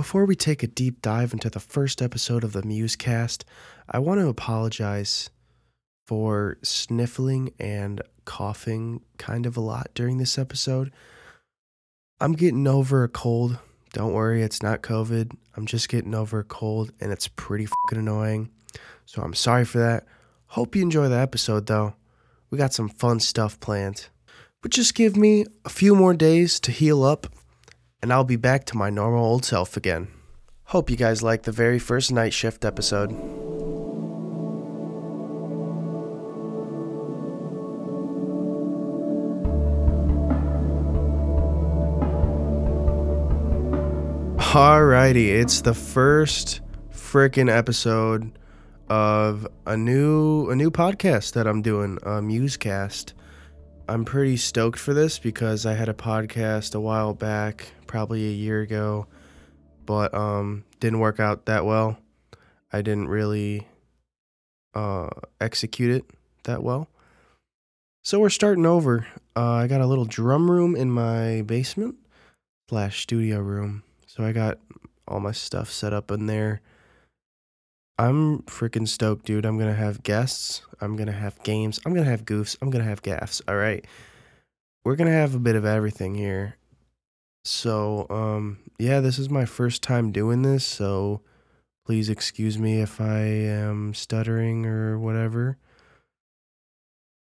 Before we take a deep dive into the first episode of the Musecast, I want to apologize for sniffling and coughing kind of a lot during this episode. I'm getting over a cold. Don't worry, it's not COVID. I'm just getting over a cold and it's pretty fucking annoying. So I'm sorry for that. Hope you enjoy the episode though. We got some fun stuff planned. But just give me a few more days to heal up and I'll be back to my normal old self again. Hope you guys liked the very first night shift episode. Alrighty, it's the first freaking episode of a new a new podcast that I'm doing, a Musecast. I'm pretty stoked for this because I had a podcast a while back, probably a year ago, but um didn't work out that well. I didn't really uh execute it that well. So we're starting over. Uh, I got a little drum room in my basement slash studio room. So I got all my stuff set up in there. I'm freaking stoked, dude. I'm gonna have guests. I'm gonna have games. I'm gonna have goofs. I'm gonna have gaffs. All right. We're gonna have a bit of everything here. So, um, yeah, this is my first time doing this, so please excuse me if I am stuttering or whatever.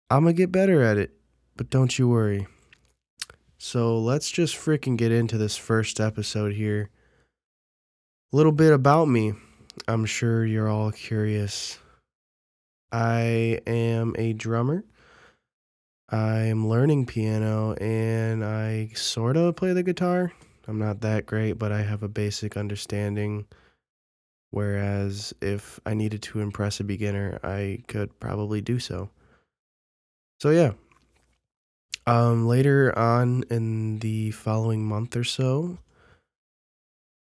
I'm gonna get better at it, but don't you worry. So let's just freaking get into this first episode here. A little bit about me. I'm sure you're all curious. I am a drummer. I am learning piano and I sort of play the guitar. I'm not that great, but I have a basic understanding. Whereas if I needed to impress a beginner, I could probably do so. So, yeah, um, later on in the following month or so,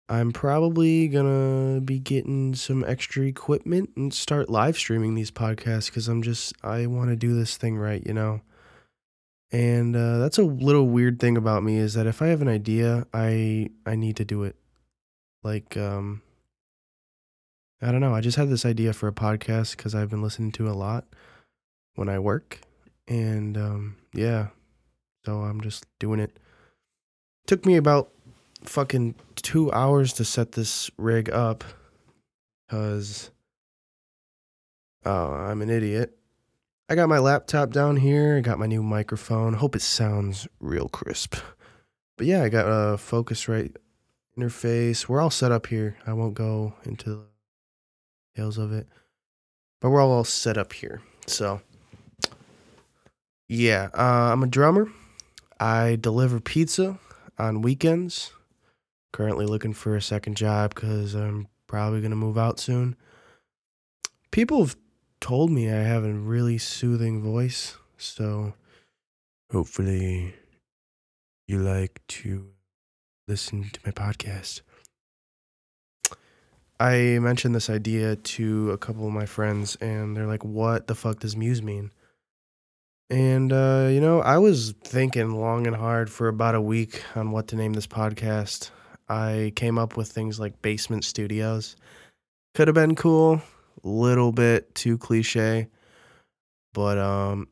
I'm probably gonna be getting some extra equipment and start live streaming these podcasts because I'm just I want to do this thing right, you know. And uh, that's a little weird thing about me is that if I have an idea, I I need to do it. Like um, I don't know. I just had this idea for a podcast because I've been listening to a lot when I work, and um, yeah, so I'm just doing it. Took me about fucking two hours to set this rig up because oh, I'm an idiot. I got my laptop down here. I got my new microphone. Hope it sounds real crisp. But yeah, I got a Focusrite interface. We're all set up here. I won't go into the details of it, but we're all set up here. So yeah, uh, I'm a drummer. I deliver pizza on weekends. Currently looking for a second job because I'm probably going to move out soon. People have told me I have a really soothing voice, so hopefully you like to listen to my podcast. I mentioned this idea to a couple of my friends, and they're like, What the fuck does Muse mean? And, uh, you know, I was thinking long and hard for about a week on what to name this podcast. I came up with things like Basement Studios. Could have been cool, little bit too cliche, but um,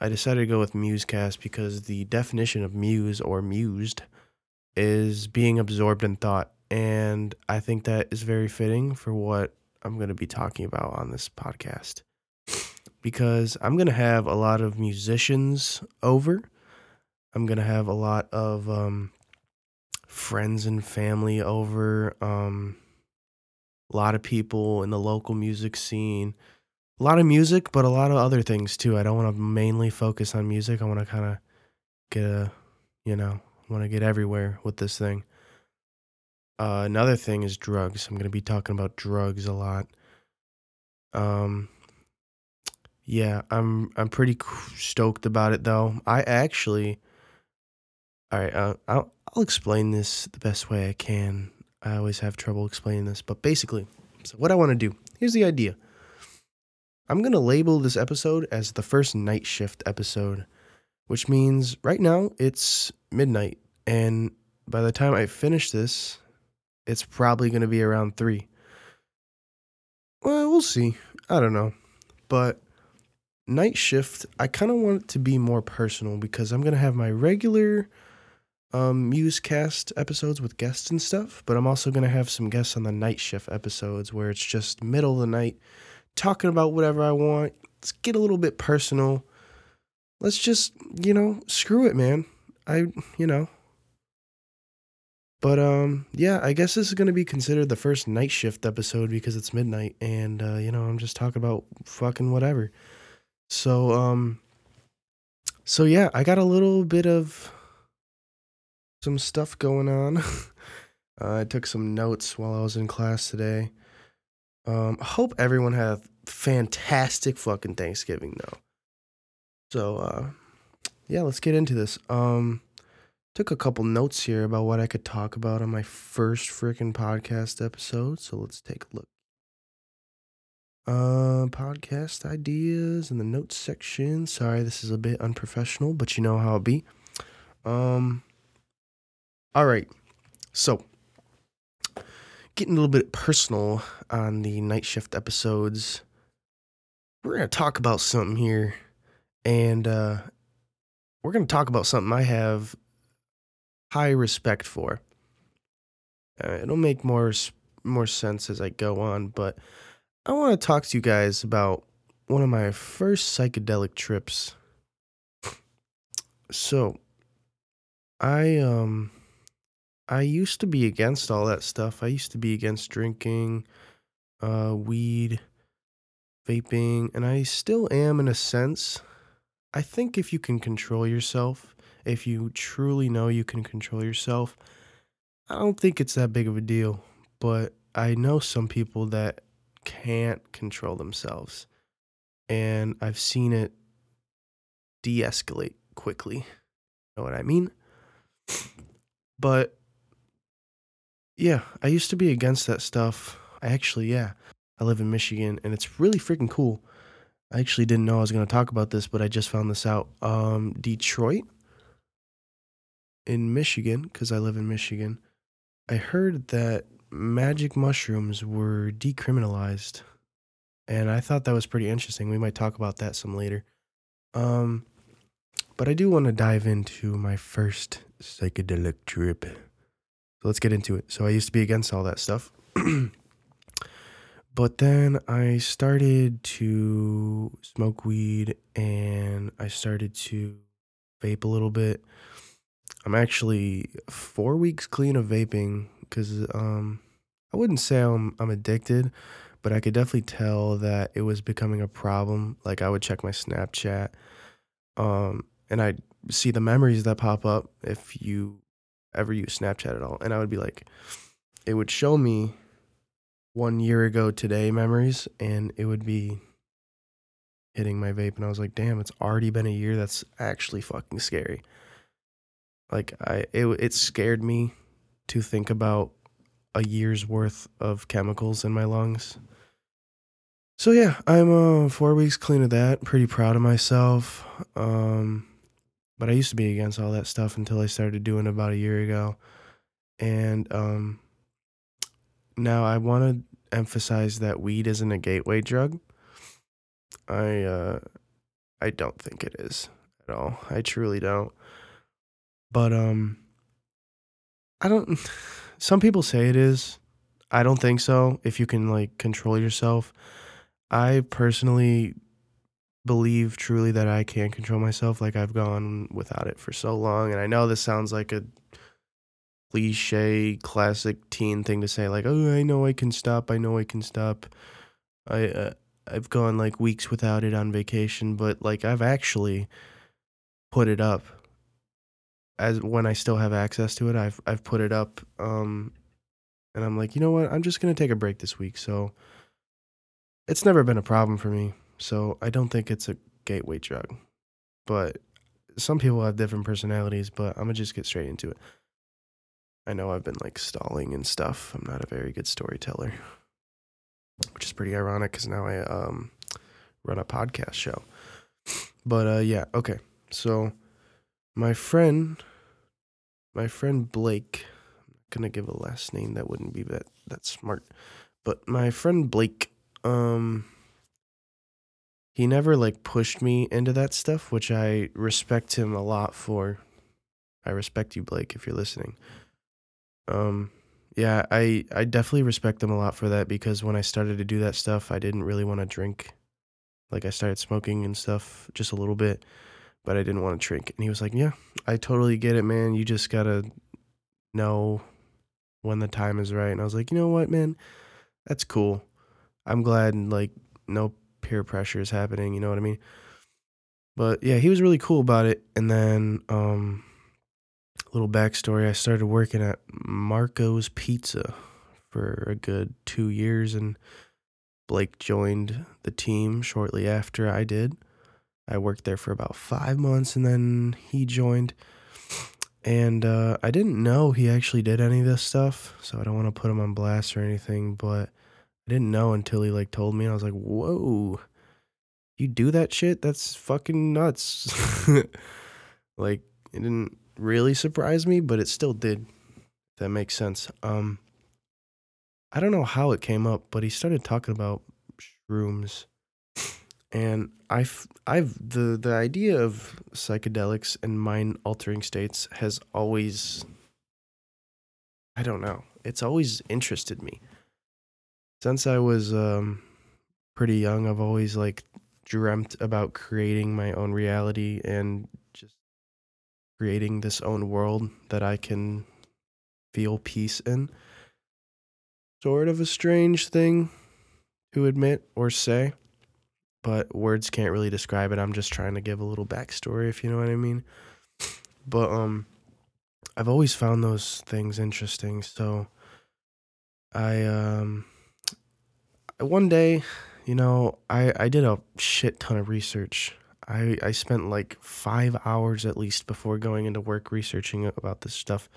I decided to go with Musecast because the definition of muse or mused is being absorbed in thought. And I think that is very fitting for what I'm going to be talking about on this podcast because I'm going to have a lot of musicians over. I'm going to have a lot of um, friends and family over. Um, a lot of people in the local music scene. A lot of music, but a lot of other things too. I don't want to mainly focus on music. I want to kind of get a, you know, want to get everywhere with this thing. Uh, another thing is drugs. I'm going to be talking about drugs a lot. Um, yeah, I'm I'm pretty stoked about it though. I actually, all right, uh, I'll I'll explain this the best way I can. I always have trouble explaining this, but basically, so what I want to do here's the idea. I'm gonna label this episode as the first night shift episode, which means right now it's midnight, and by the time I finish this, it's probably going to be around 3. Well, we'll see. I don't know. But night shift, I kind of want it to be more personal because I'm going to have my regular um Musecast episodes with guests and stuff, but I'm also going to have some guests on the night shift episodes where it's just middle of the night talking about whatever I want. Let's get a little bit personal. Let's just, you know, screw it, man. I, you know, but um, yeah, I guess this is gonna be considered the first night shift episode because it's midnight, and uh, you know I'm just talking about fucking whatever. So um, so yeah, I got a little bit of some stuff going on. uh, I took some notes while I was in class today. Um, I hope everyone had a fantastic fucking Thanksgiving though. So uh, yeah, let's get into this. Um took a couple notes here about what I could talk about on my first freaking podcast episode. So let's take a look. Uh, podcast ideas in the notes section. Sorry, this is a bit unprofessional, but you know how it be. Um, all right. So, getting a little bit personal on the night shift episodes. We're gonna talk about something here, and uh, we're gonna talk about something I have high respect for. Uh, it'll make more more sense as I go on, but I want to talk to you guys about one of my first psychedelic trips. So, I um I used to be against all that stuff. I used to be against drinking, uh weed, vaping, and I still am in a sense. I think if you can control yourself, if you truly know you can control yourself, I don't think it's that big of a deal. But I know some people that can't control themselves. And I've seen it de escalate quickly. Know what I mean? But yeah, I used to be against that stuff. I actually, yeah, I live in Michigan and it's really freaking cool. I actually didn't know I was going to talk about this, but I just found this out. Um, Detroit in Michigan, because I live in Michigan, I heard that magic mushrooms were decriminalized. And I thought that was pretty interesting. We might talk about that some later. Um, but I do want to dive into my first psychedelic trip. So let's get into it. So I used to be against all that stuff. but then I started to smoke weed and I started to vape a little bit. I'm actually four weeks clean of vaping because um, I wouldn't say I'm I'm addicted, but I could definitely tell that it was becoming a problem. Like I would check my Snapchat, um, and I'd see the memories that pop up if you ever use Snapchat at all, and I would be like, it would show me one year ago today memories, and it would be hitting my vape, and I was like, damn, it's already been a year. That's actually fucking scary. Like I it it scared me to think about a year's worth of chemicals in my lungs. So yeah, I'm uh 4 weeks clean of that. Pretty proud of myself. Um but I used to be against all that stuff until I started doing it about a year ago. And um now I want to emphasize that weed isn't a gateway drug. I uh I don't think it is at all. I truly don't. But um I don't some people say it is. I don't think so if you can like control yourself. I personally believe truly that I can control myself like I've gone without it for so long and I know this sounds like a cliche classic teen thing to say like oh I know I can stop. I know I can stop. I uh, I've gone like weeks without it on vacation, but like I've actually put it up as when I still have access to it, I've I've put it up, um, and I'm like, you know what? I'm just gonna take a break this week. So it's never been a problem for me. So I don't think it's a gateway drug, but some people have different personalities. But I'm gonna just get straight into it. I know I've been like stalling and stuff. I'm not a very good storyteller, which is pretty ironic because now I um run a podcast show. But uh, yeah, okay. So my friend, my friend Blake, I'm gonna give a last name that wouldn't be that that smart. But my friend Blake, um, he never like pushed me into that stuff, which I respect him a lot for. I respect you, Blake, if you're listening. Um, yeah, I I definitely respect him a lot for that because when I started to do that stuff, I didn't really want to drink. Like I started smoking and stuff just a little bit, but I didn't want to drink. And he was like, "Yeah, I totally get it, man. You just gotta know when the time is right." And I was like, "You know what, man? That's cool. I'm glad like no peer pressure is happening. You know what I mean?" But yeah, he was really cool about it. And then um, little backstory: I started working at Marco's Pizza for a good two years, and Blake joined the team shortly after I did. I worked there for about five months, and then he joined. And uh, I didn't know he actually did any of this stuff, so I don't want to put him on blast or anything. But I didn't know until he like told me. I was like, "Whoa, you do that shit? That's fucking nuts!" like it didn't really surprise me, but it still did. That makes sense. Um, I don't know how it came up, but he started talking about shrooms, and I've I've the the idea of psychedelics and mind altering states has always I don't know. It's always interested me. Since I was um pretty young, I've always like dreamt about creating my own reality and just creating this own world that I can feel peace in. Sort of a strange thing to admit or say, but words can't really describe it. I'm just trying to give a little backstory, if you know what I mean. But um, I've always found those things interesting. So I um, one day, you know, I I did a shit ton of research. I I spent like five hours at least before going into work researching about this stuff,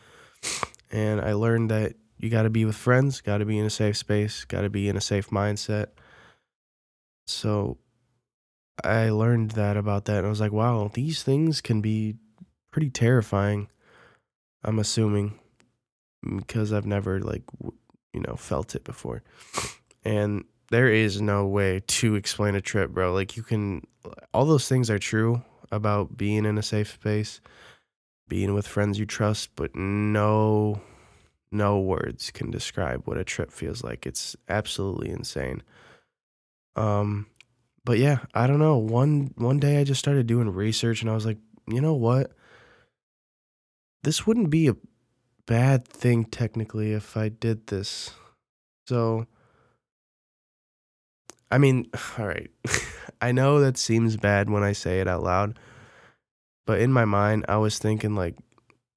and I learned that you got to be with friends, got to be in a safe space, got to be in a safe mindset. So I learned that about that and I was like, wow, these things can be pretty terrifying. I'm assuming because I've never like you know felt it before. And there is no way to explain a trip, bro. Like you can all those things are true about being in a safe space, being with friends you trust, but no no words can describe what a trip feels like. It's absolutely insane. Um, but yeah, I don't know. One one day I just started doing research and I was like, you know what? This wouldn't be a bad thing technically if I did this. So I mean, all right. I know that seems bad when I say it out loud, but in my mind I was thinking like,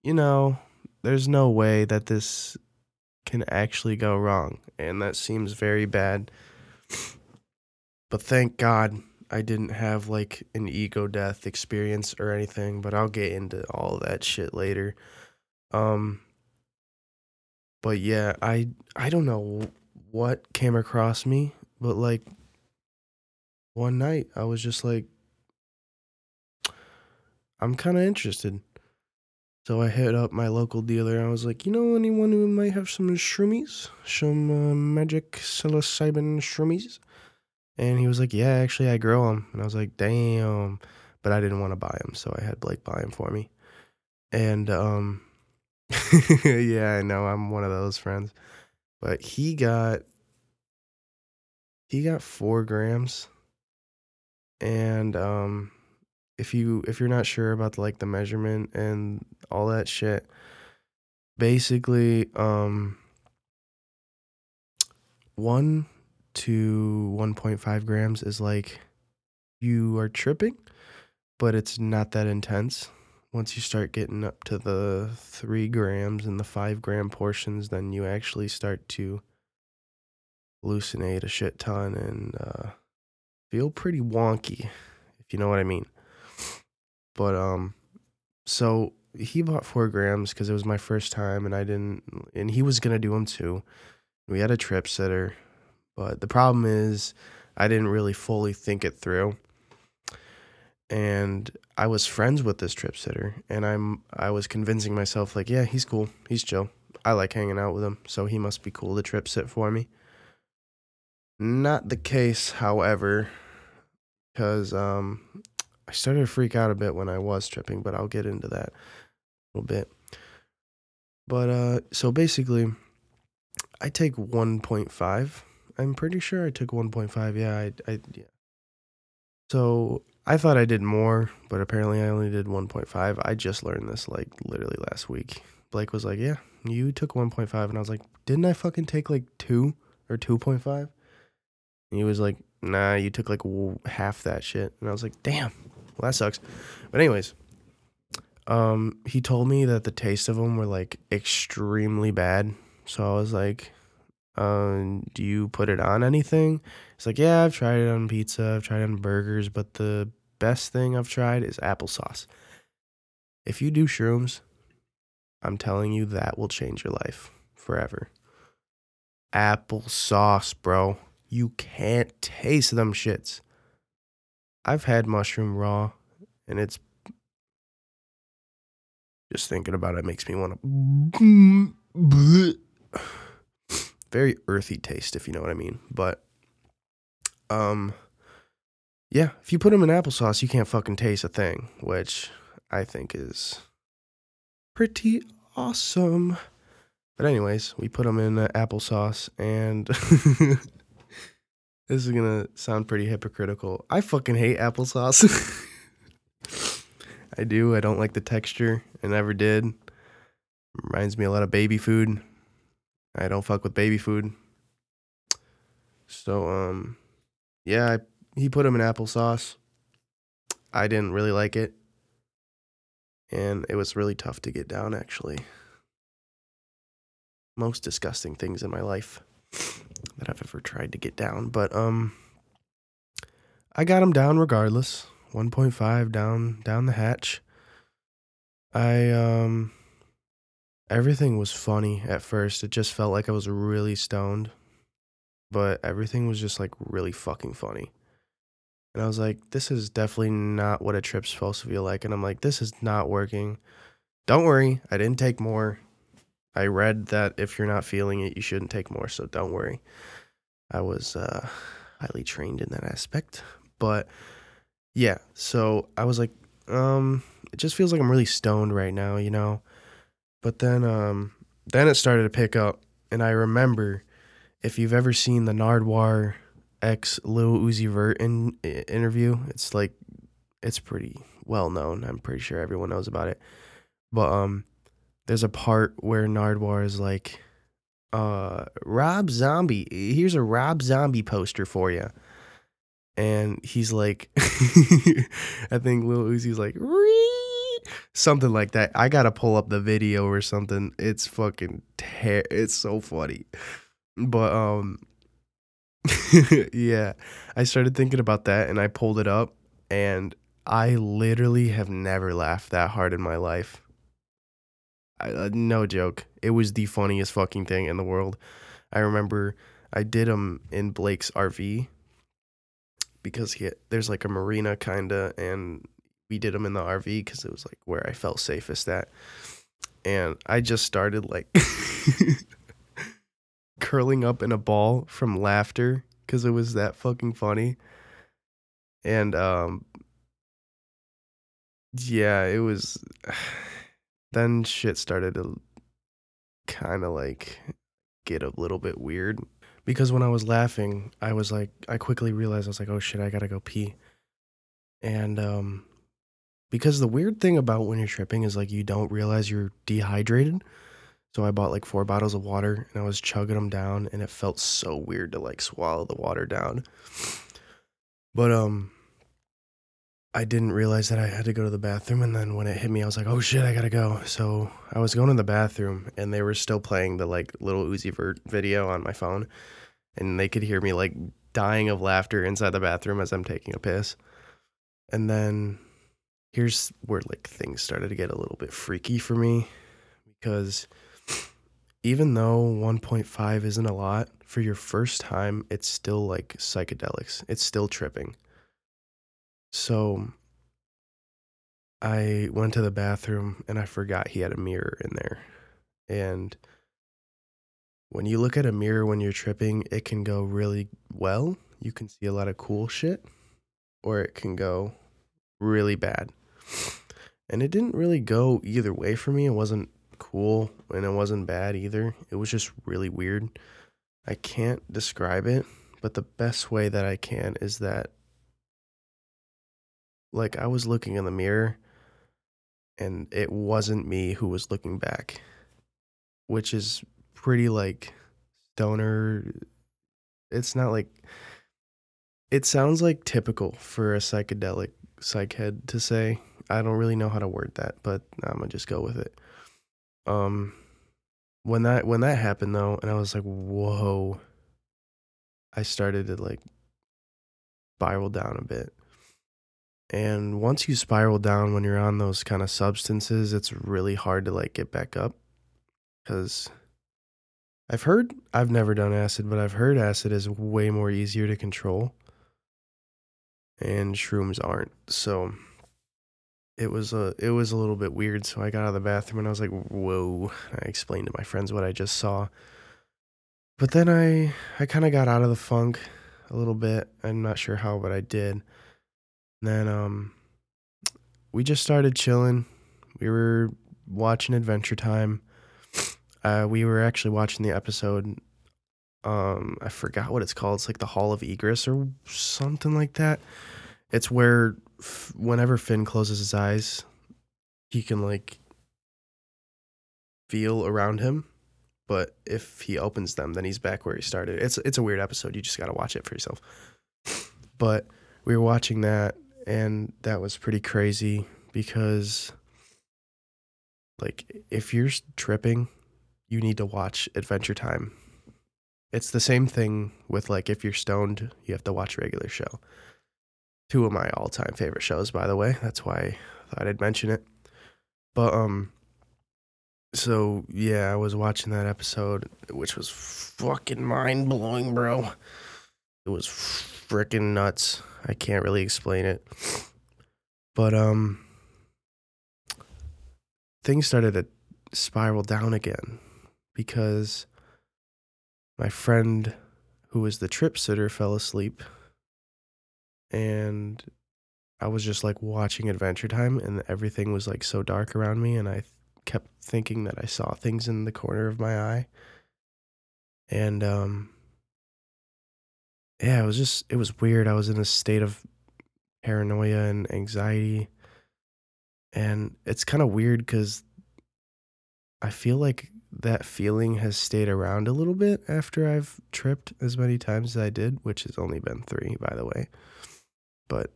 you know, there's no way that this can actually go wrong. And that seems very bad. But thank God I didn't have like an ego death experience or anything, but I'll get into all that shit later. Um but yeah, I I don't know what came across me, but like one night I was just like I'm kind of interested. So I hit up my local dealer. I was like, you know, anyone who might have some shroomies, some uh, magic psilocybin shroomies? And he was like, yeah, actually, I grow them. And I was like, damn. But I didn't want to buy them, so I had Blake buy them for me. And um, yeah, I know I'm one of those friends. But he got he got four grams, and um, if you if you're not sure about the, like the measurement and all that shit basically um 1 to 1.5 grams is like you are tripping but it's not that intense. Once you start getting up to the 3 grams and the 5 gram portions then you actually start to hallucinate a shit ton and uh, feel pretty wonky if you know what i mean but um, so he bought four grams because it was my first time, and I didn't, and he was gonna do them too. We had a trip sitter, but the problem is I didn't really fully think it through. And I was friends with this trip sitter, and I'm I was convincing myself like, yeah, he's cool, he's chill. I like hanging out with him, so he must be cool to trip sit for me. Not the case, however, because um, I started to freak out a bit when I was tripping, but I'll get into that a little bit. But uh, so basically, I take 1.5. I'm pretty sure I took 1.5. Yeah, I, I yeah. So I thought I did more, but apparently I only did 1.5. I just learned this like literally last week. Blake was like, "Yeah, you took 1.5," and I was like, "Didn't I fucking take like two or 2.5?" And he was like, "Nah, you took like half that shit." And I was like, "Damn, well that sucks." But anyways, um, he told me that the taste of them were like extremely bad. So I was like, um, do you put it on anything? He's like, yeah, I've tried it on pizza, I've tried it on burgers, but the best thing I've tried is applesauce. If you do shrooms, I'm telling you that will change your life forever. Applesauce, bro. You can't taste them shits. I've had mushroom raw, and it's just thinking about it makes me want to. Very earthy taste, if you know what I mean. But, um, yeah, if you put them in applesauce, you can't fucking taste a thing, which I think is pretty awesome. But anyways, we put them in uh, applesauce, and this is gonna sound pretty hypocritical. I fucking hate applesauce. I do. I don't like the texture. I never did. Reminds me a lot of baby food. I don't fuck with baby food. So um, yeah, I, he put them in applesauce. I didn't really like it, and it was really tough to get down. Actually, most disgusting things in my life that I've ever tried to get down. But um, I got them down regardless. 1.5 down down the hatch. I um everything was funny at first. It just felt like I was really stoned. But everything was just like really fucking funny. And I was like, this is definitely not what a trip's supposed to feel like. And I'm like, this is not working. Don't worry, I didn't take more. I read that if you're not feeling it, you shouldn't take more, so don't worry. I was uh highly trained in that aspect. But yeah, so I was like, um, it just feels like I'm really stoned right now, you know. But then, um, then it started to pick up, and I remember if you've ever seen the Nardwuar X Lil Uzi Vert in, interview, it's like it's pretty well known. I'm pretty sure everyone knows about it. But um, there's a part where Nardwuar is like, uh, Rob Zombie. Here's a Rob Zombie poster for you and he's like, I think Lil Uzi's like, something like that. I gotta pull up the video or something. It's fucking ter- It's so funny, but um, yeah. I started thinking about that, and I pulled it up, and I literally have never laughed that hard in my life. Uh, no joke. It was the funniest fucking thing in the world. I remember I did them in Blake's RV because he there's like a marina kinda, and we did them in the RV because it was like where I felt safest at. And I just started like curling up in a ball from laughter because it was that fucking funny. And um, yeah, it was. Then shit started to kind of like get a little bit weird because when I was laughing, I was like, I quickly realized I was like, oh shit, I gotta go pee. And um, because the weird thing about when you're tripping is like you don't realize you're dehydrated. So I bought like four bottles of water and I was chugging them down, and it felt so weird to like swallow the water down. But um, I didn't realize that I had to go to the bathroom, and then when it hit me, I was like, "Oh shit, I gotta go." So I was going to the bathroom, and they were still playing the like Lil Uzi Vert video on my phone, and they could hear me like dying of laughter inside the bathroom as I'm taking a piss. And then here's where like things started to get a little bit freaky for me because even though 1.5 isn't a lot for your first time, it's still like psychedelics. It's still tripping. So I went to the bathroom and I forgot he had a mirror in there. And when you look at a mirror when you're tripping, it can go really well. You can see a lot of cool shit, or it can go really bad. And it didn't really go either way for me. It wasn't cool and it wasn't bad either. It was just really weird. I can't describe it, but the best way that I can is that like I was looking in the mirror and it wasn't me who was looking back, which is pretty like stoner. It's not like it sounds like typical for a psychedelic psych head to say. I don't really know how to word that, but I'm gonna just go with it. Um, when that when that happened though, and I was like, whoa. I started to like spiral down a bit. And once you spiral down when you're on those kind of substances, it's really hard to like get back up. Cause I've heard, I've never done acid, but I've heard acid is way more easier to control. And shrooms aren't. So it was a it was a little bit weird. So I got out of the bathroom and I was like, "Whoa!" I explained to my friends what I just saw. But then I I kind of got out of the funk a little bit. I'm not sure how, but I did. Then um, we just started chilling. We were watching Adventure Time. Uh, we were actually watching the episode. Um, I forgot what it's called. It's like the Hall of Egress or something like that. It's where f- whenever Finn closes his eyes, he can like feel around him. But if he opens them, then he's back where he started. It's it's a weird episode. You just got to watch it for yourself. But we were watching that, and that was pretty crazy because, like, if you're tripping, you need to watch Adventure Time. It's the same thing with like if you're stoned, you have to watch regular show. Two of my all-time favorite shows by the way. That's why i thought i'd mention it. But um so yeah i was watching that episode which was fucking mind-blowing bro. It was freaking nuts i can't really explain it. But um things started to spiral down again because my friend who was the trip sitter fell asleep and I was just like watching Adventure Time, and everything was like so dark around me, and I th- kept thinking that I saw things in the corner of my eye, and um, yeah, it was just it was weird. I was in a state of paranoia and anxiety, and it's kind of weird because I feel like that feeling has stayed around a little bit after I've tripped as many times as I did, which has only been three, by the way but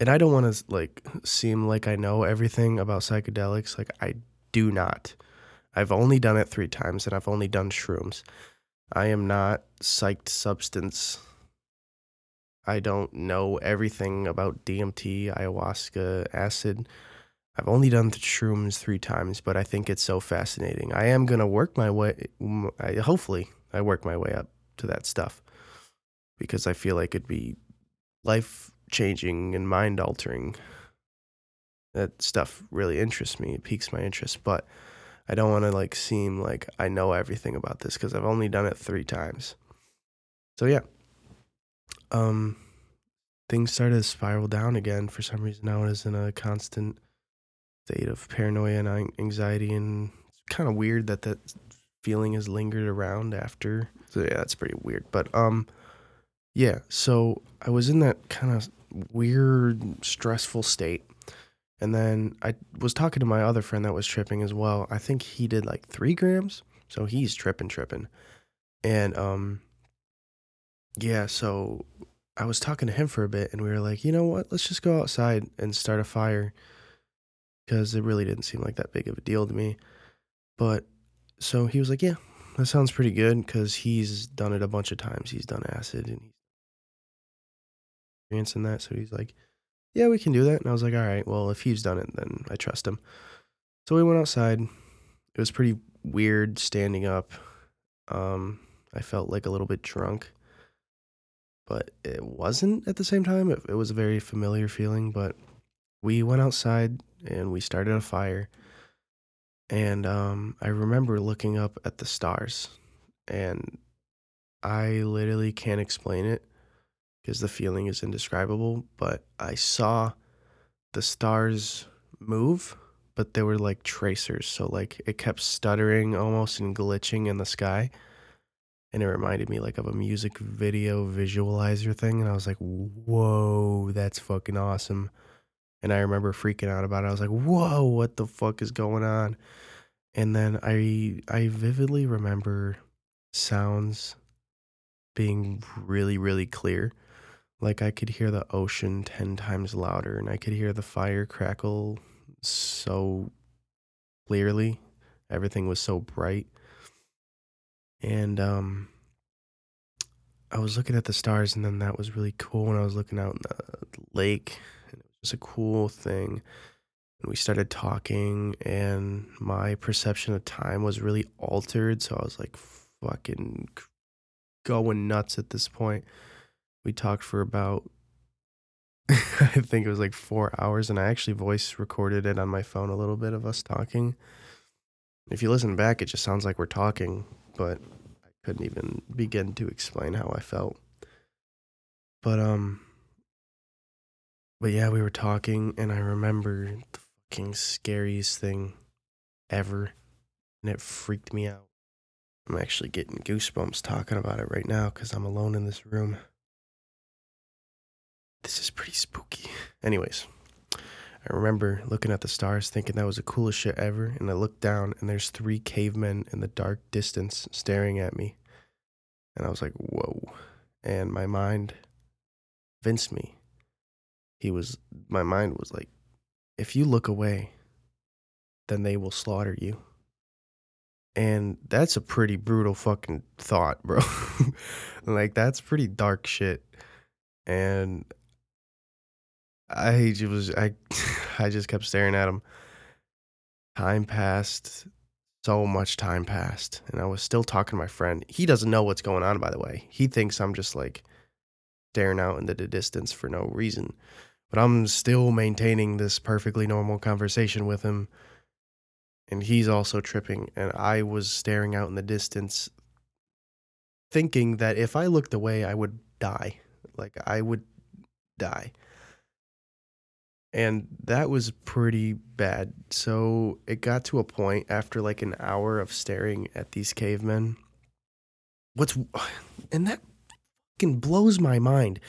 and I don't want to like seem like I know everything about psychedelics. Like I do not. I've only done it three times, and I've only done shrooms. I am not psyched substance. I don't know everything about DMT, ayahuasca, acid. I've only done the shrooms three times, but I think it's so fascinating. I am gonna work my way. Hopefully, I work my way up to that stuff because I feel like it'd be life changing and mind altering. That stuff really interests me. It piques my interest, but I don't want to like seem like I know everything about this because I've only done it three times. So yeah, um, things started to spiral down again. For some reason, I was in a constant state of paranoia and anxiety, and it's kind of weird that that feeling has lingered around after. So yeah, that's pretty weird. But um, yeah, so I was in that kind of weird, stressful state. And then I was talking to my other friend that was tripping as well. I think he did like three grams. So he's tripping, tripping. And um yeah, so I was talking to him for a bit and we were like, you know what, let's just go outside and start a fire. Because it really didn't seem like that big of a deal to me. But so he was like, Yeah, that sounds pretty good because he's done it a bunch of times. He's done acid and he's experiencing that. So he's like, yeah, we can do that. And I was like, all right, well, if he's done it, then I trust him. So we went outside. It was pretty weird standing up. Um, I felt like a little bit drunk, but it wasn't at the same time. It, it was a very familiar feeling, but we went outside and we started a fire. And um, I remember looking up at the stars, and I literally can't explain it because the feeling is indescribable. But I saw the stars move, but they were like tracers. So, like, it kept stuttering almost and glitching in the sky. And it reminded me like of a music video visualizer thing. And I was like, whoa, that's fucking awesome. And I remember freaking out about it. I was like, whoa, what the fuck is going on? And then I I vividly remember sounds being really, really clear. Like I could hear the ocean 10 times louder and I could hear the fire crackle so clearly. Everything was so bright. And um I was looking at the stars and then that was really cool when I was looking out in the lake and it was just a cool thing. And we started talking and my perception of time was really altered, so I was like fucking going nuts at this point. We talked for about I think it was like 4 hours and I actually voice recorded it on my phone a little bit of us talking. If you listen back, it just sounds like we're talking, but I couldn't even begin to explain how I felt. But um but yeah, we were talking and I remember the fucking scariest thing ever and it freaked me out. I'm actually getting goosebumps talking about it right now cuz I'm alone in this room. This is pretty spooky. Anyways, I remember looking at the stars thinking that was the coolest shit ever, and I looked down and there's three cavemen in the dark distance staring at me. And I was like, whoa. And my mind convinced me. He was, my mind was like, if you look away, then they will slaughter you. And that's a pretty brutal fucking thought, bro. like, that's pretty dark shit. And I just was I I just kept staring at him. Time passed. So much time passed. And I was still talking to my friend. He doesn't know what's going on, by the way. He thinks I'm just like staring out into the distance for no reason. But I'm still maintaining this perfectly normal conversation with him. And he's also tripping. And I was staring out in the distance, thinking that if I looked away, I would die. Like, I would die and that was pretty bad. So it got to a point after like an hour of staring at these cavemen. What's and that fucking blows my mind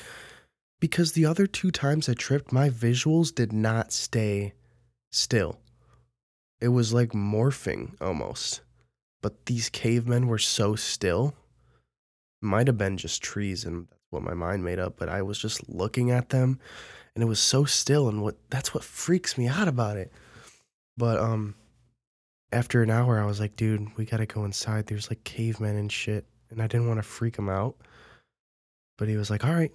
because the other two times I tripped, my visuals did not stay still. It was like morphing almost. But these cavemen were so still. Might have been just trees and that's what my mind made up, but I was just looking at them and it was so still and what that's what freaks me out about it. But um after an hour i was like dude we gotta go inside. There's like cavemen and shit. And i didn't want to freak him out. But he was like all right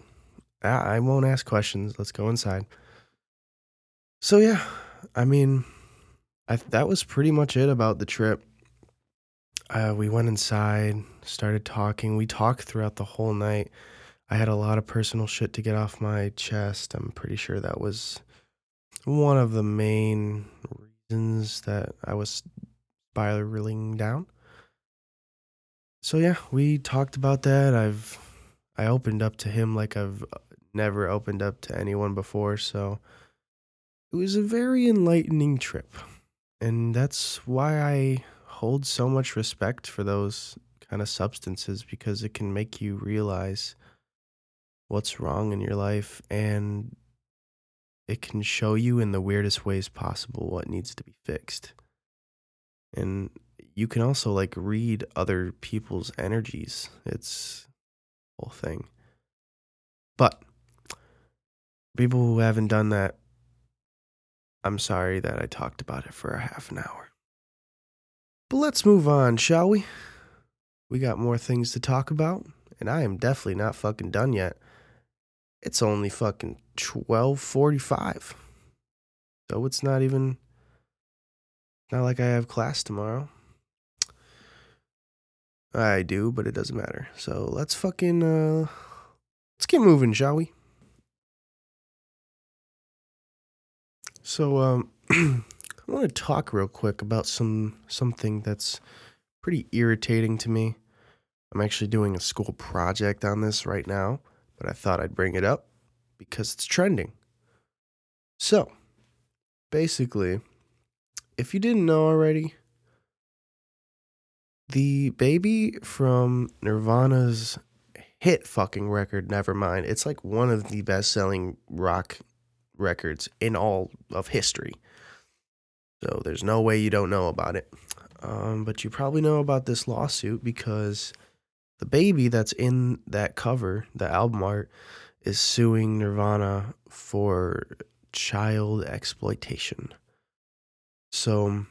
I, won't ask questions. Let's go inside. So yeah i mean I, that was pretty much it about the trip. Uh, we went inside started talking. We talked throughout the whole night I had a lot of personal shit to get off my chest. I'm pretty sure that was one of the main reasons that I was spiraling down. So yeah, we talked about that. I've I opened up to him like I've uh, never opened up to anyone before, so it was a very enlightening trip. And that's why I hold so much respect for those kind of substances because it can make you realize what's wrong in your life and it can show you in the weirdest ways possible what needs to be fixed. And you can also like read other people's energies. It's whole thing. But people who haven't done that, I'm sorry that I talked about it for a half an hour. But let's move on, shall we? We got more things to talk about, and I am definitely not fucking done yet. It's only fucking 12:45. So it's not even not like I have class tomorrow. I do, but it doesn't matter. So let's fucking uh let's get moving, shall we? So um I want to talk real quick about some something that's pretty irritating to me. I'm actually doing a school project on this right now, but I thought I'd bring it up because it's trending. So, basically, if you didn't know already, the baby from Nirvana's hit fucking record, Nevermind, it's like one of the best selling rock records in all of history. So there's no way you don't know about it. Um, but you probably know about this lawsuit because the baby that's in that cover, the album art, is suing Nirvana for child exploitation. So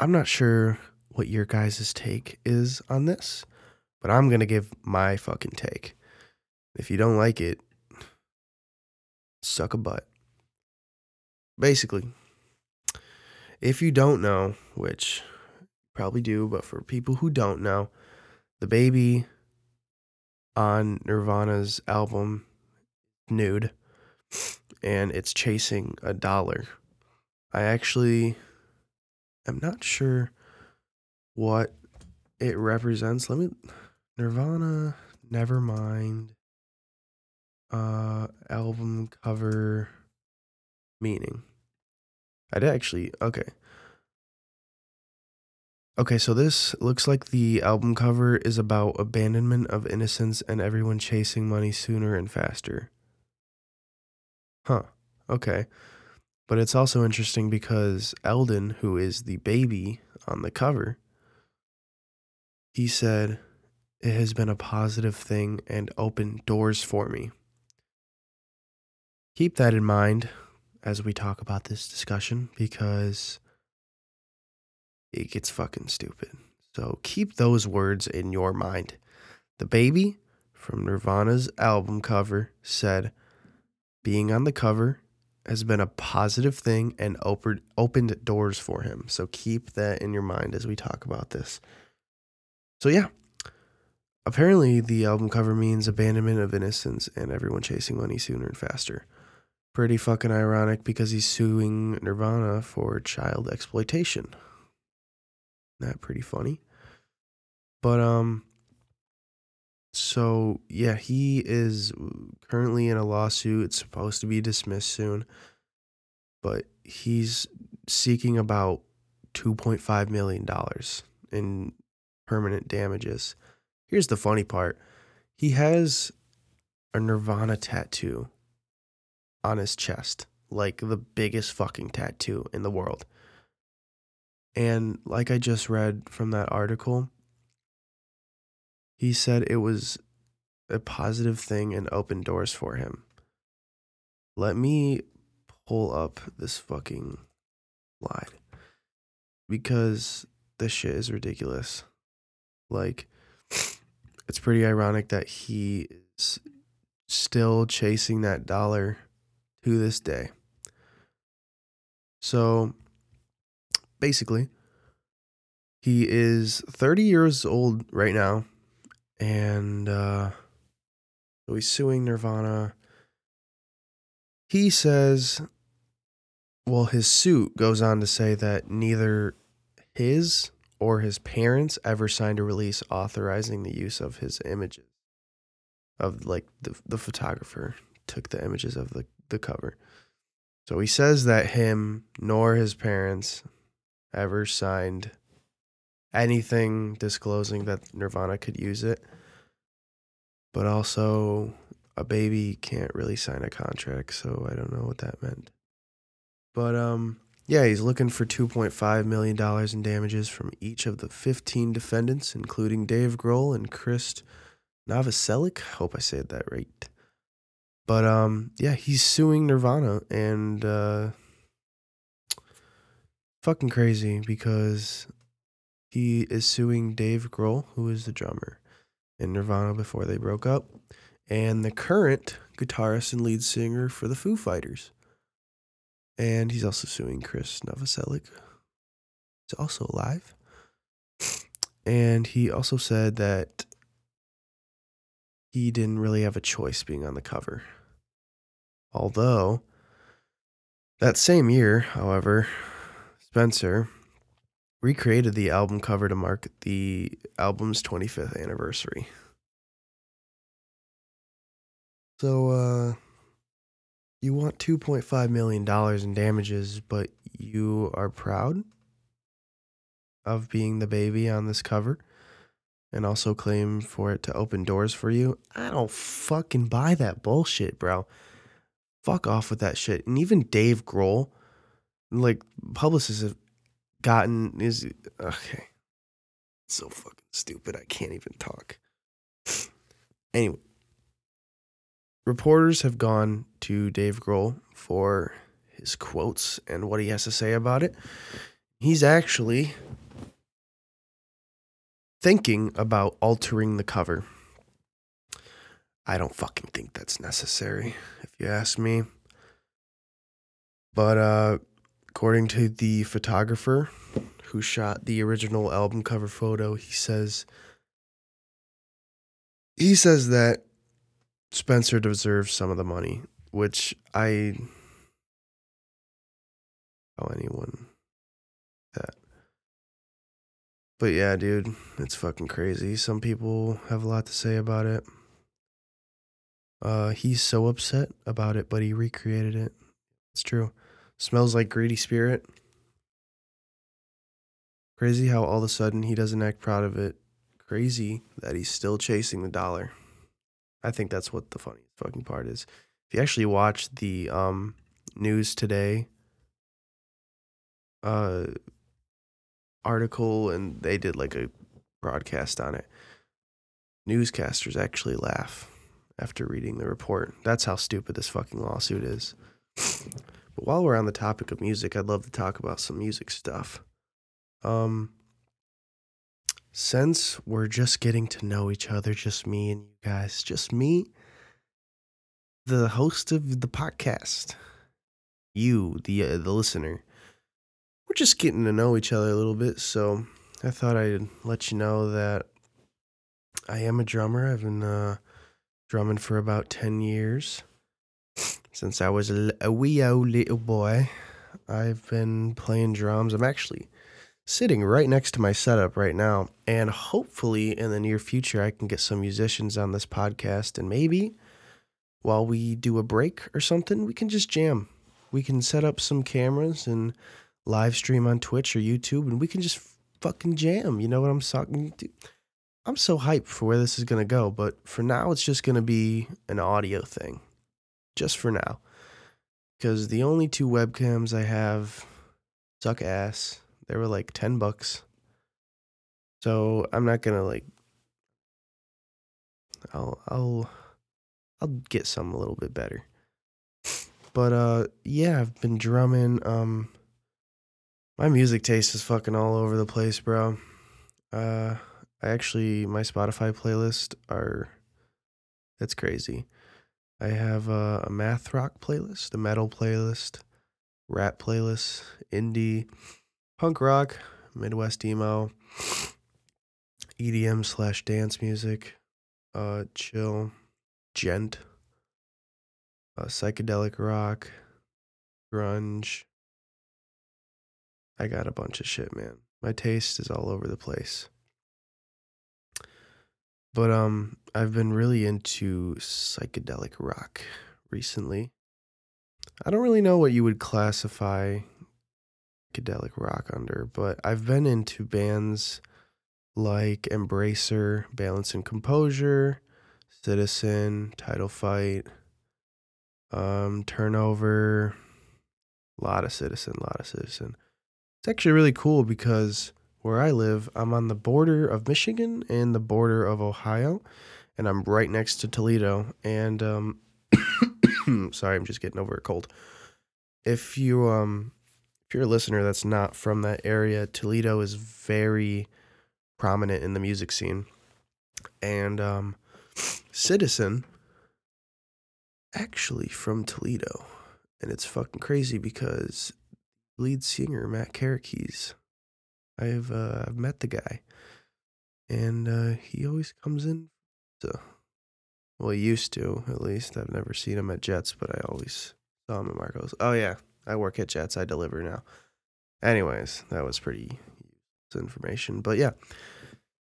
I'm not sure what your guys' take is on this, but I'm going to give my fucking take. If you don't like it, suck a butt. Basically, if you don't know, which probably do, but for people who don't know, the baby on Nirvana's album Nude and it's chasing a dollar. I actually am not sure what it represents. Let me Nirvana, Nevermind, uh, album cover meaning. I did actually okay. Okay, so this looks like the album cover is about abandonment of innocence and everyone chasing money sooner and faster. Huh. Okay. But it's also interesting because Elden, who is the baby on the cover, he said, It has been a positive thing and opened doors for me. Keep that in mind as we talk about this discussion because it gets fucking stupid. So keep those words in your mind. The baby from Nirvana's album cover said, being on the cover has been a positive thing and opened opened doors for him. So keep that in your mind as we talk about this. So yeah. Apparently the album cover means abandonment of innocence and everyone chasing money sooner and faster. Pretty fucking ironic because he's suing Nirvana for child exploitation. That pretty funny? But um so, yeah, he is currently in a lawsuit. It's supposed to be dismissed soon. But he's seeking about $2.5 million in permanent damages. Here's the funny part he has a Nirvana tattoo on his chest, like the biggest fucking tattoo in the world. And like I just read from that article, he said it was a positive thing and opened doors for him. Let me pull up this fucking slide because this shit is ridiculous. Like, it's pretty ironic that he is still chasing that dollar to this day. So, basically, he is 30 years old right now and uh, so he's suing Nirvana. He says, well, his suit goes on to say that neither his or his parents ever signed a release authorizing the use of his images of like the the photographer took the images of the the cover. So he says that him nor his parents ever signed anything disclosing that Nirvana could use it. But also, a baby can't really sign a contract, so I don't know what that meant. But um, yeah, he's looking for 2.5 million dollars in damages from each of the 15 defendants, including Dave Grohl and Chris Novoselic. Hope I said that right. But um, yeah, he's suing Nirvana and uh, fucking crazy because he is suing Dave Grohl, who is the drummer in Nirvana before they broke up, and the current guitarist and lead singer for the Foo Fighters. And he's also suing Chris Novoselic. He's also alive. And he also said that he didn't really have a choice being on the cover. Although, that same year, however, Spencer recreated the album cover to mark the album's 25th anniversary. So, uh, you want $2.5 million in damages, but you are proud of being the baby on this cover and also claim for it to open doors for you. I don't fucking buy that bullshit, bro. Fuck off with that shit. And even Dave Grohl, like publicists have gotten is okay. so fucking stupid. I can't even talk. anyway, reporters have gone to Dave Grohl for his quotes and what he has to say about it. He's actually thinking about altering the cover. I don't fucking think that's necessary, if you ask me. But uh, according to the photographer who shot the original album cover photo, he says he says that Spencer deserves some of the money, which I tell anyone that. But yeah, dude, it's fucking crazy. Some people have a lot to say about it. Uh, he's so upset about it, but he recreated it. It's true. Smells like greedy spirit. Crazy how all of a sudden he doesn't act proud of it. Crazy that he's still chasing the dollar. I think that's what the funniest fucking part is. If you actually watch the um, news today uh, article and they did like a broadcast on it, newscasters actually laugh after reading the report. That's how stupid this fucking lawsuit is. But while we're on the topic of music, I'd love to talk about some music stuff. Um, since we're just getting to know each other, just me and you guys, just me, the host of the podcast, you, the uh, the listener, we're just getting to know each other a little bit. So I thought I'd let you know that I am a drummer. I've been uh, drumming for about ten years since I was a, wee old little boy. I've been playing drums. I'm actually sitting right next to my setup right now, and hopefully in the near future, I can get some musicians on this podcast, and maybe while we do a break or something, we can just jam. We can set up some cameras and live stream on Twitch or YouTube, and we can just fucking jam. You know what I'm talking? I'm so hyped for where this is gonna go, but for now, it's just gonna be an audio thing just for now. Because the only two webcams I have suck ass. They were like 10 bucks. So I'm not going to like I'll I'll I'll get some a little bit better. But uh yeah, I've been drumming um my music taste is fucking all over the place, bro. Uh I actually my Spotify playlist are that's crazy. I have a, a math rock playlist, a metal playlist, rap playlist, indie, punk rock, Midwest emo, EDM slash dance music, uh, chill, djent, uh, psychedelic rock, grunge. I got a bunch of shit, man. My taste is all over the place. But um I've been really into psychedelic rock recently. I don't really know what you would classify psychedelic rock under, but I've been into bands like Embracer, Balance and Composure, Citizen, Title Fight, um, Turnover, a lot of Citizen, a lot of Citizen. It's actually really cool because where I live, I'm on the border of Michigan and the border of Ohio, and I'm right next to Toledo. And um, sorry, I'm just getting over a cold. If you um, if you're a listener that's not from that area, Toledo is very prominent in the music scene, and um, Citizen actually from Toledo, and it's fucking crazy because lead singer Matt Kerekes I've uh, I've met the guy, and uh, he always comes in. So, well, he used to at least. I've never seen him at Jets, but I always saw him at Marcos. Oh yeah, I work at Jets. I deliver now. Anyways, that was pretty information. But yeah,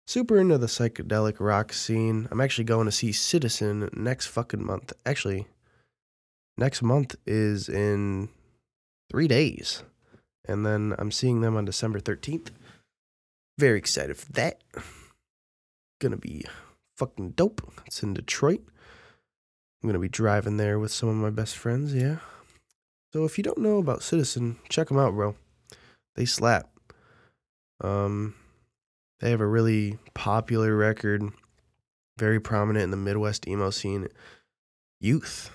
super into the psychedelic rock scene. I'm actually going to see Citizen next fucking month. Actually, next month is in three days. And then I'm seeing them on December 13th. Very excited for that. Gonna be fucking dope. It's in Detroit. I'm gonna be driving there with some of my best friends, yeah. So if you don't know about Citizen, check them out, bro. They slap. Um, they have a really popular record, very prominent in the Midwest emo scene. Youth.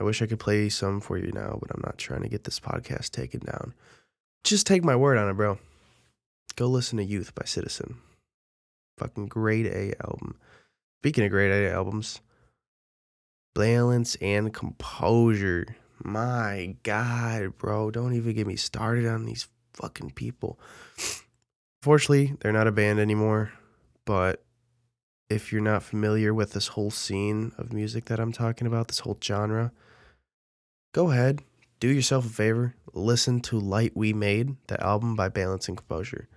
I wish I could play some for you now, but I'm not trying to get this podcast taken down. Just take my word on it, bro. Go listen to Youth by Citizen. Fucking grade A album. Speaking of grade A albums, Balance and Composure. My God, bro. Don't even get me started on these fucking people. Fortunately, they're not a band anymore, but if you're not familiar with this whole scene of music that I'm talking about, this whole genre, go ahead, do yourself a favor, listen to Light We Made, the album by Balance and Composure.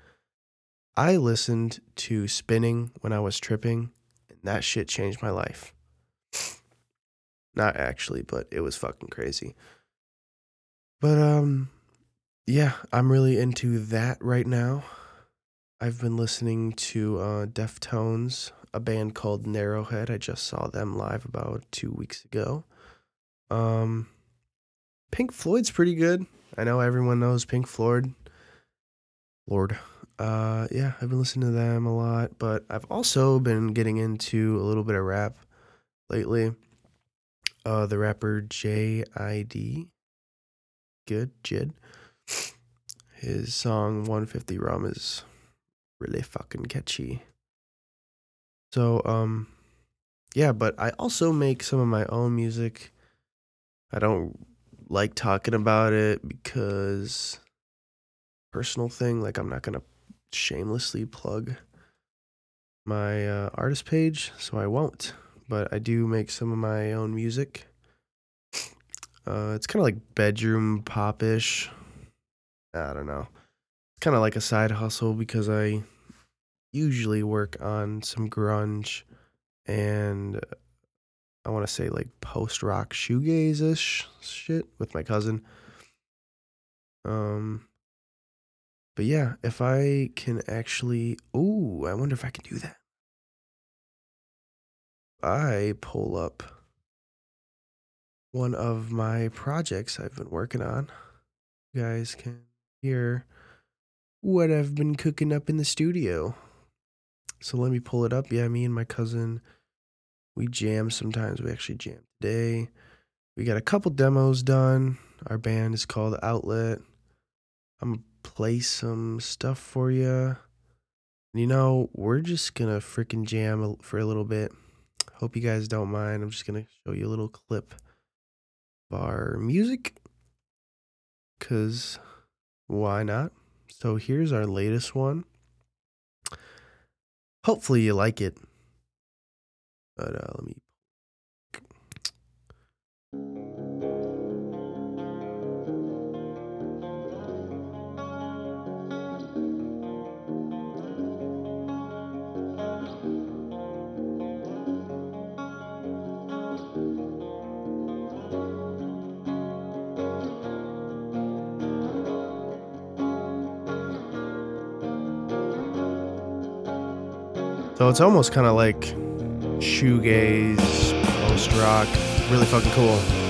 I listened to Spinning when I was tripping, and that shit changed my life. Not actually, but it was fucking crazy. But um yeah, I'm really into that right now. I've been listening to uh, Deftones, a band called Narrowhead. I just saw them live about two weeks ago. Um, Pink Floyd's pretty good. I know everyone knows Pink Floyd. Lord. Uh, yeah, I've been listening to them a lot, but I've also been getting into a little bit of rap lately. Uh, the rapper J.I.D. Good, Jid his song 150 Rum is really fucking catchy. So, um, yeah, but I also make some of my own music. I don't like talking about it because personal thing, like I'm not to shamelessly plug my uh, artist page, so I won't. But I do make some of my own music. Uh, it's kind of like bedroom pop-ish I don't know. It's kind of like a side hustle because I usually work on some grunge and I want to say like post rock shoegaze ish shit with my cousin. Um, but yeah, if I can actually, oh, I wonder if I can do that. I pull up one of my projects I've been working on. You guys can hear what I've been cooking up in the studio. So let me pull it up. Yeah, me and my cousin, we jam sometimes. We actually jam today. We got a couple demos done. Our band is called Outlet. I'm gonna play some stuff for you. You know, we're just gonna freaking jam for a little bit. Hope you guys don't mind. I'm just gonna show you a little clip of our music. Cause why not? So here's our latest one. Hopefully you like it. But uh, let me So it's almost kind of like shoegaze, post rock. Really fucking cool.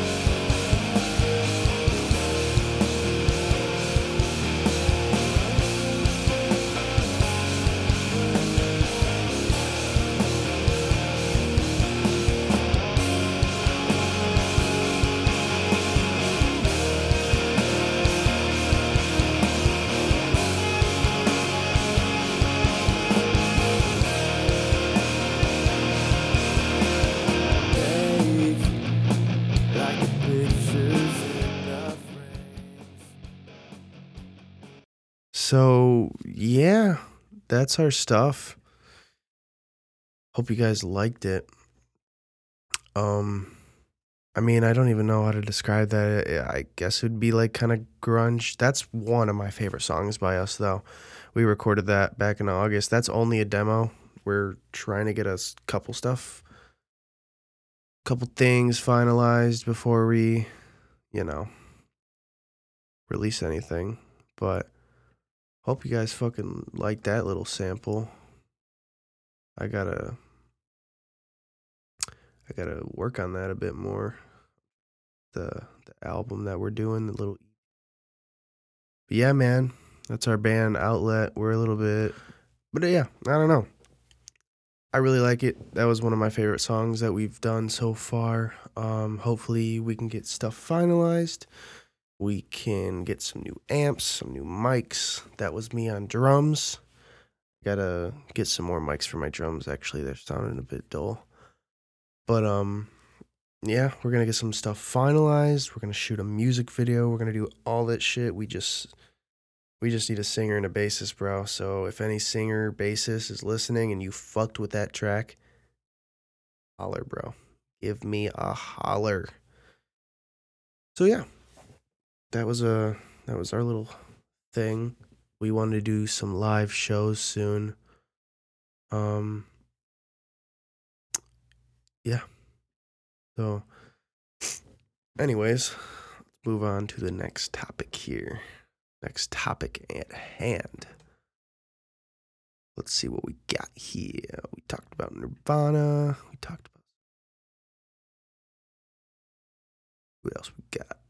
So, yeah, that's our stuff. Hope you guys liked it. Um I mean, I don't even know how to describe that. I guess it would be like kind of grunge. That's one of my favorite songs by us, though. We recorded that back in August. That's only a demo. We're trying to get a couple stuff, couple things finalized before we, you know, release anything. But hope you guys fucking like that little sample. I gotta I gotta work on that a bit more. The the album that we're doing, the little. But yeah, man, that's our band outlet. We're a little bit, but yeah, I don't know. I really like it. That was one of my favorite songs that we've done so far. Um, hopefully, we can get stuff finalized. We can get some new amps, some new mics. That was me on drums. Gotta get some more mics for my drums. Actually, they're sounding a bit dull. But um yeah, we're gonna get some stuff finalized. We're gonna shoot a music video. We're gonna do all that shit. We just we just need a singer and a bassist, bro. So if any singer, bassist is listening and you fucked with that track, holler, bro. Give me a holler. So yeah. That was a that was our little thing. We wanted to do some live shows soon. Um yeah. So, anyways, let's move on to the next topic here. Next topic at hand. Let's see what we got here. We talked about Nirvana. We talked about. What else we got?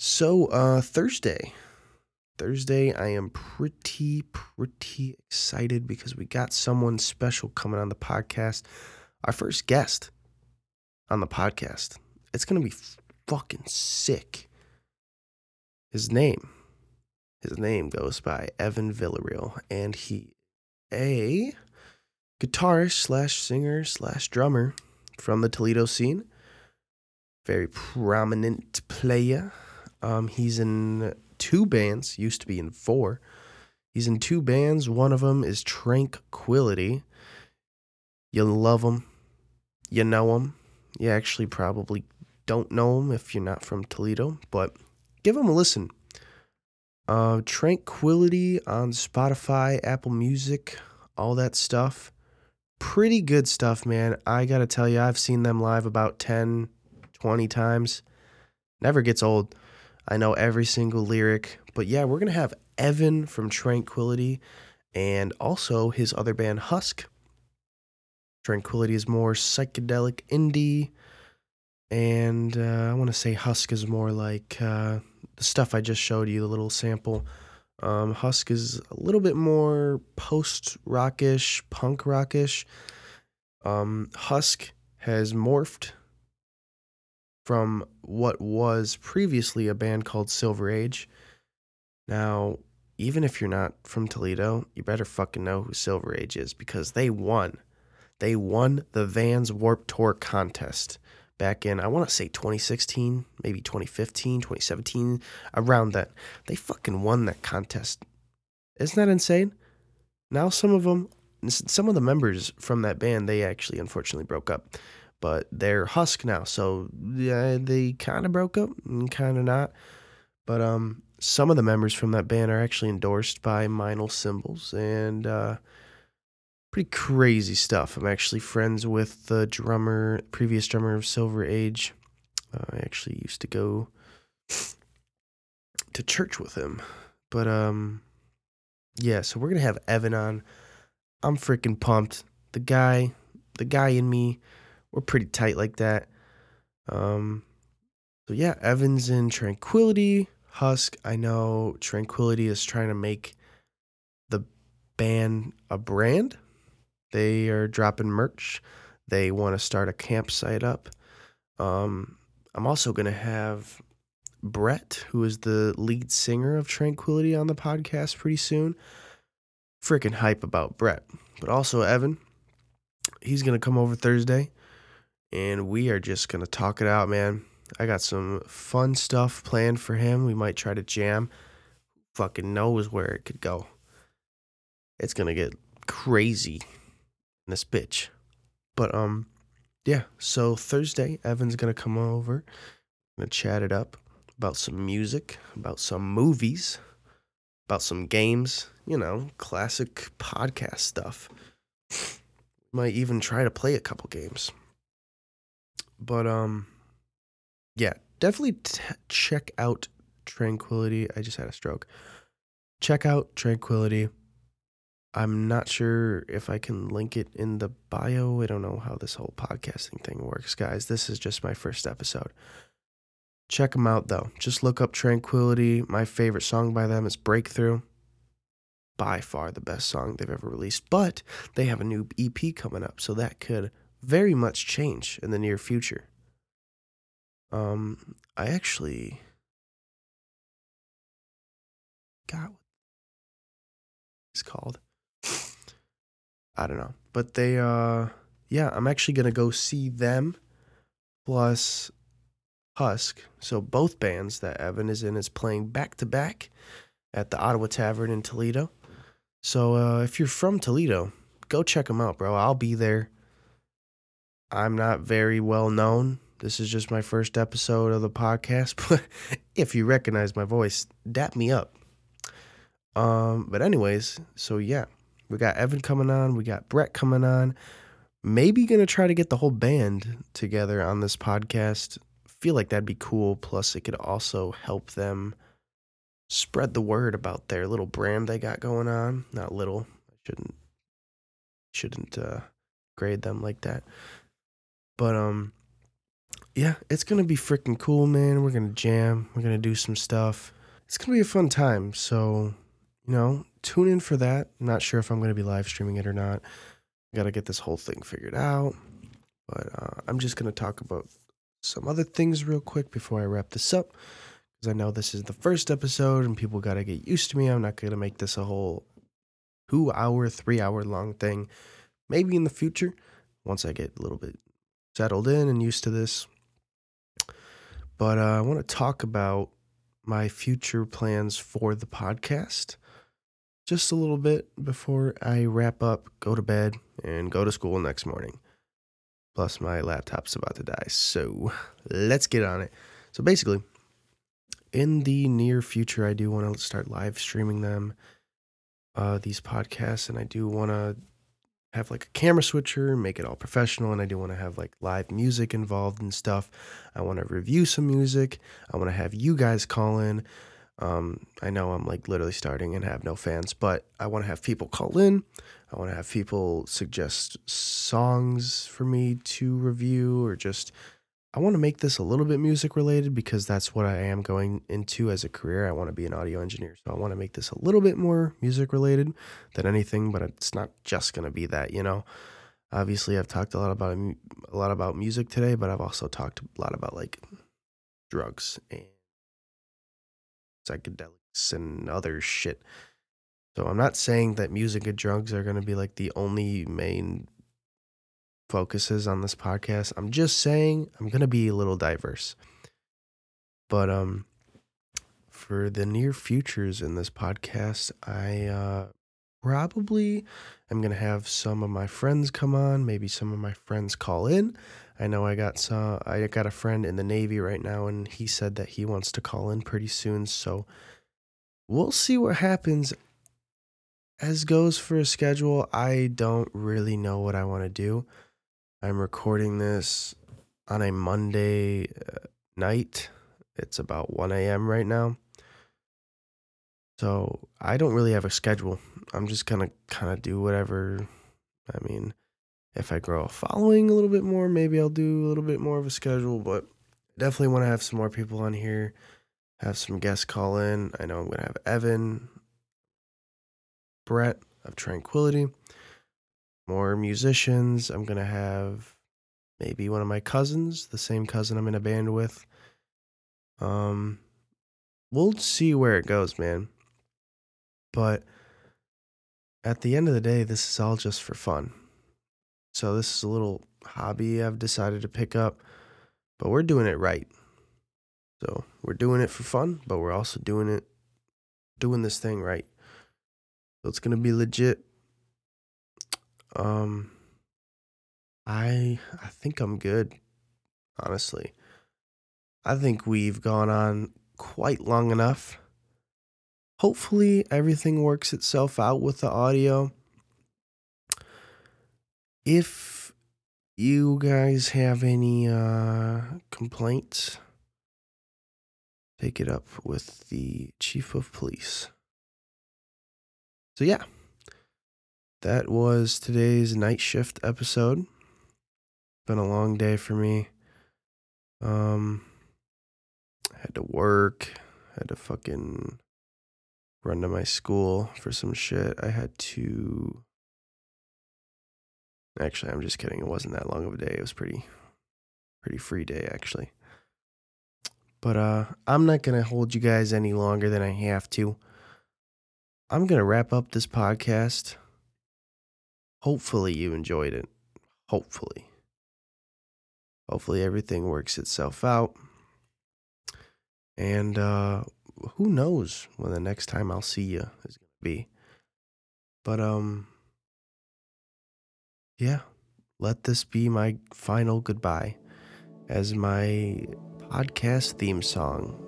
So, uh, Thursday. Thursday, I am pretty, pretty excited because we got someone special coming on the podcast our first guest on the podcast. It's going to be fucking sick. His name, his name goes by Evan Villarreal, and he a guitarist slash singer slash drummer from the Toledo scene. Very prominent player. Um, he's in two bands, used to be in four. He's in two bands. One of them is Tranquility. You love him. You know him. You actually probably don't know him if you're not from Toledo, but give him a listen. Uh, Tranquility on Spotify, Apple Music, all that stuff. Pretty good stuff, man. I gotta tell you, I've seen them live about 10, 20 times. Never gets old. I know every single lyric. But yeah, we're gonna have Evan from Tranquility and also his other band, Husk Tranquility is more psychedelic indie. And uh, I want to say Husk is more like uh, the stuff I just showed you, the little sample. Um, Husk is a little bit more post rockish, punk rockish. Um, Husk has morphed from what was previously a band called Silver Age. Now, even if you're not from Toledo, you better fucking know who Silver Age is because they won they won the Vans Warped Tour contest back in, I want to say 2016, maybe 2015, 2017, around that. They fucking won that contest. Isn't that insane? Now, some of them, some of the members from that band, they actually unfortunately broke up, but they're Husk now. So yeah, they kind of broke up and kind of not. But um, some of the members from that band are actually endorsed by Meinl Cymbals, and uh, pretty crazy stuff. I'm actually friends with the drummer, previous drummer of Silver Age. Uh, I actually used to go to church with him. But um yeah, so we're to have Evan on. I'm freaking pumped. The guy, the guy in me, we're pretty tight like that. Um so yeah, Evan's in Tranquility, Husk. I know Tranquility is trying to make the band a brand they are dropping merch. They want to start a campsite up. Um, I'm also going to have Brett, who is the lead singer of Tranquility, on the podcast pretty soon. Freaking hype about Brett. But also Evan. He's going to come over Thursday and we are just going to talk it out, man. I got some fun stuff planned for him. We might try to jam. Fucking knows where it could go. It's going to get crazy in this bitch. But um yeah, so Thursday, Evan's gonna come over, gonna chat it up about some music, about some movies, about some games, you know, classic podcast stuff. Might even try to play a couple games. But um yeah, definitely t- check out Tranquility. I just had a stroke. Check out Tranquility. I'm not sure if I can link it in the bio. I don't know how this whole podcasting thing works, guys. This is just my first episode. Check them out though. Just look up Tranquility. My favorite song by them is Breakthrough. By far the best song they've ever released. But they have a new EP coming up, so that could very much change in the near future. Um, I actually got what it's called. I don't know. But they uh yeah, I'm actually gonna go see them plus Husk. So both bands that Evan is in is playing back to back at the Ottawa Tavern in Toledo. So uh, if you're from Toledo, go check them out, bro. I'll be there. I'm not very well known. This is just my first episode of the podcast, but if you recognize my voice, dap me up. Um, but anyways, so yeah, we got Evan coming on, we got Brett coming on. Maybe gonna try to get the whole band together on this podcast feel like that'd be cool. Plus, it could also help them spread the word about their little brand they got going on. Not little. I shouldn't shouldn't uh, grade them like that. But um, yeah, it's gonna be freaking cool, man. We're gonna jam. We're gonna do some stuff. It's gonna be a fun time. So, you know, tune in for that. I'm not sure if I'm gonna be live streaming it or not. I Got to get this whole thing figured out. But uh, I'm just gonna talk about some other things real quick before I wrap this up. Because I know this is the first episode and people got to get used to me. I'm not going to make this a whole two hour, three hour long thing. Maybe in the future, once I get a little bit settled in and used to this. But uh, I want to talk about my future plans for the podcast just a little bit before I wrap up, go to bed, and go to school next morning. Plus, my laptop's about to die. So let's get on it. So basically, in the near future, I do want to start live streaming them, uh, these podcasts, and I do want to have like a camera switcher, make it all professional, and I do want to have like live music involved and stuff. I want to review some music. I want to have you guys call in. Um, I know I'm like literally starting and have no fans, but I want to have people call in. I want to have people suggest songs for me to review or just I want to make this a little bit music related because that's what I am going into as a career. I want to be an audio engineer. So I want to make this a little bit more music related than anything, but it's not just going to be that, you know. Obviously, I've talked a lot about a lot about music today, but I've also talked a lot about like drugs and psychedelics and other shit. So I'm not saying that music and drugs are going to be like the only main focuses on this podcast. I'm just saying I'm going to be a little diverse. But um for the near futures in this podcast, I uh probably am going to have some of my friends come on, maybe some of my friends call in. I know I got some I got a friend in the Navy right now and he said that he wants to call in pretty soon, so we'll see what happens. As goes for a schedule, I don't really know what I want to do. I'm recording this on a Monday uh, night. It's about 1 a.m. right now. So I don't really have a schedule. I'm just going to kind of do whatever. I mean, if I grow a following a little bit more, maybe I'll do a little bit more of a schedule, but definitely want to have some more people on here, have some guests call in. I know I'm going to have Evan, Brett of Tranquility, more musicians. I'm going to have maybe one of my cousins, the same cousin I'm in a band with. Um, we'll see where it goes, man. But at the end of the day, this is all just for fun. So this is a little hobby I've decided to pick up, but we're doing it right. So we're doing it for fun, but we're also doing it, doing this thing right. So it's gonna be legit. Um, I I think I'm good, honestly. I think we've gone on quite long enough. Hopefully everything works itself out with the audio. If you guys have any uh complaints, take it up with the chief of police. So yeah. That was today's night shift episode. Been a long day for me. Um had to work, had to fucking run to my school for some shit. I had to Actually, I'm just kidding. It wasn't that long of a day. It was pretty pretty free day actually. But uh I'm not to hold you guys any longer than I have to. I'm to wrap up this podcast. Hopefully you enjoyed it. Hopefully. Hopefully everything works itself out. And uh who knows when the next time I'll see you is going to be. But um yeah, let this be my final goodbye as my podcast theme song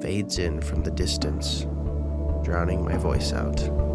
fades in from the distance, drowning my voice out.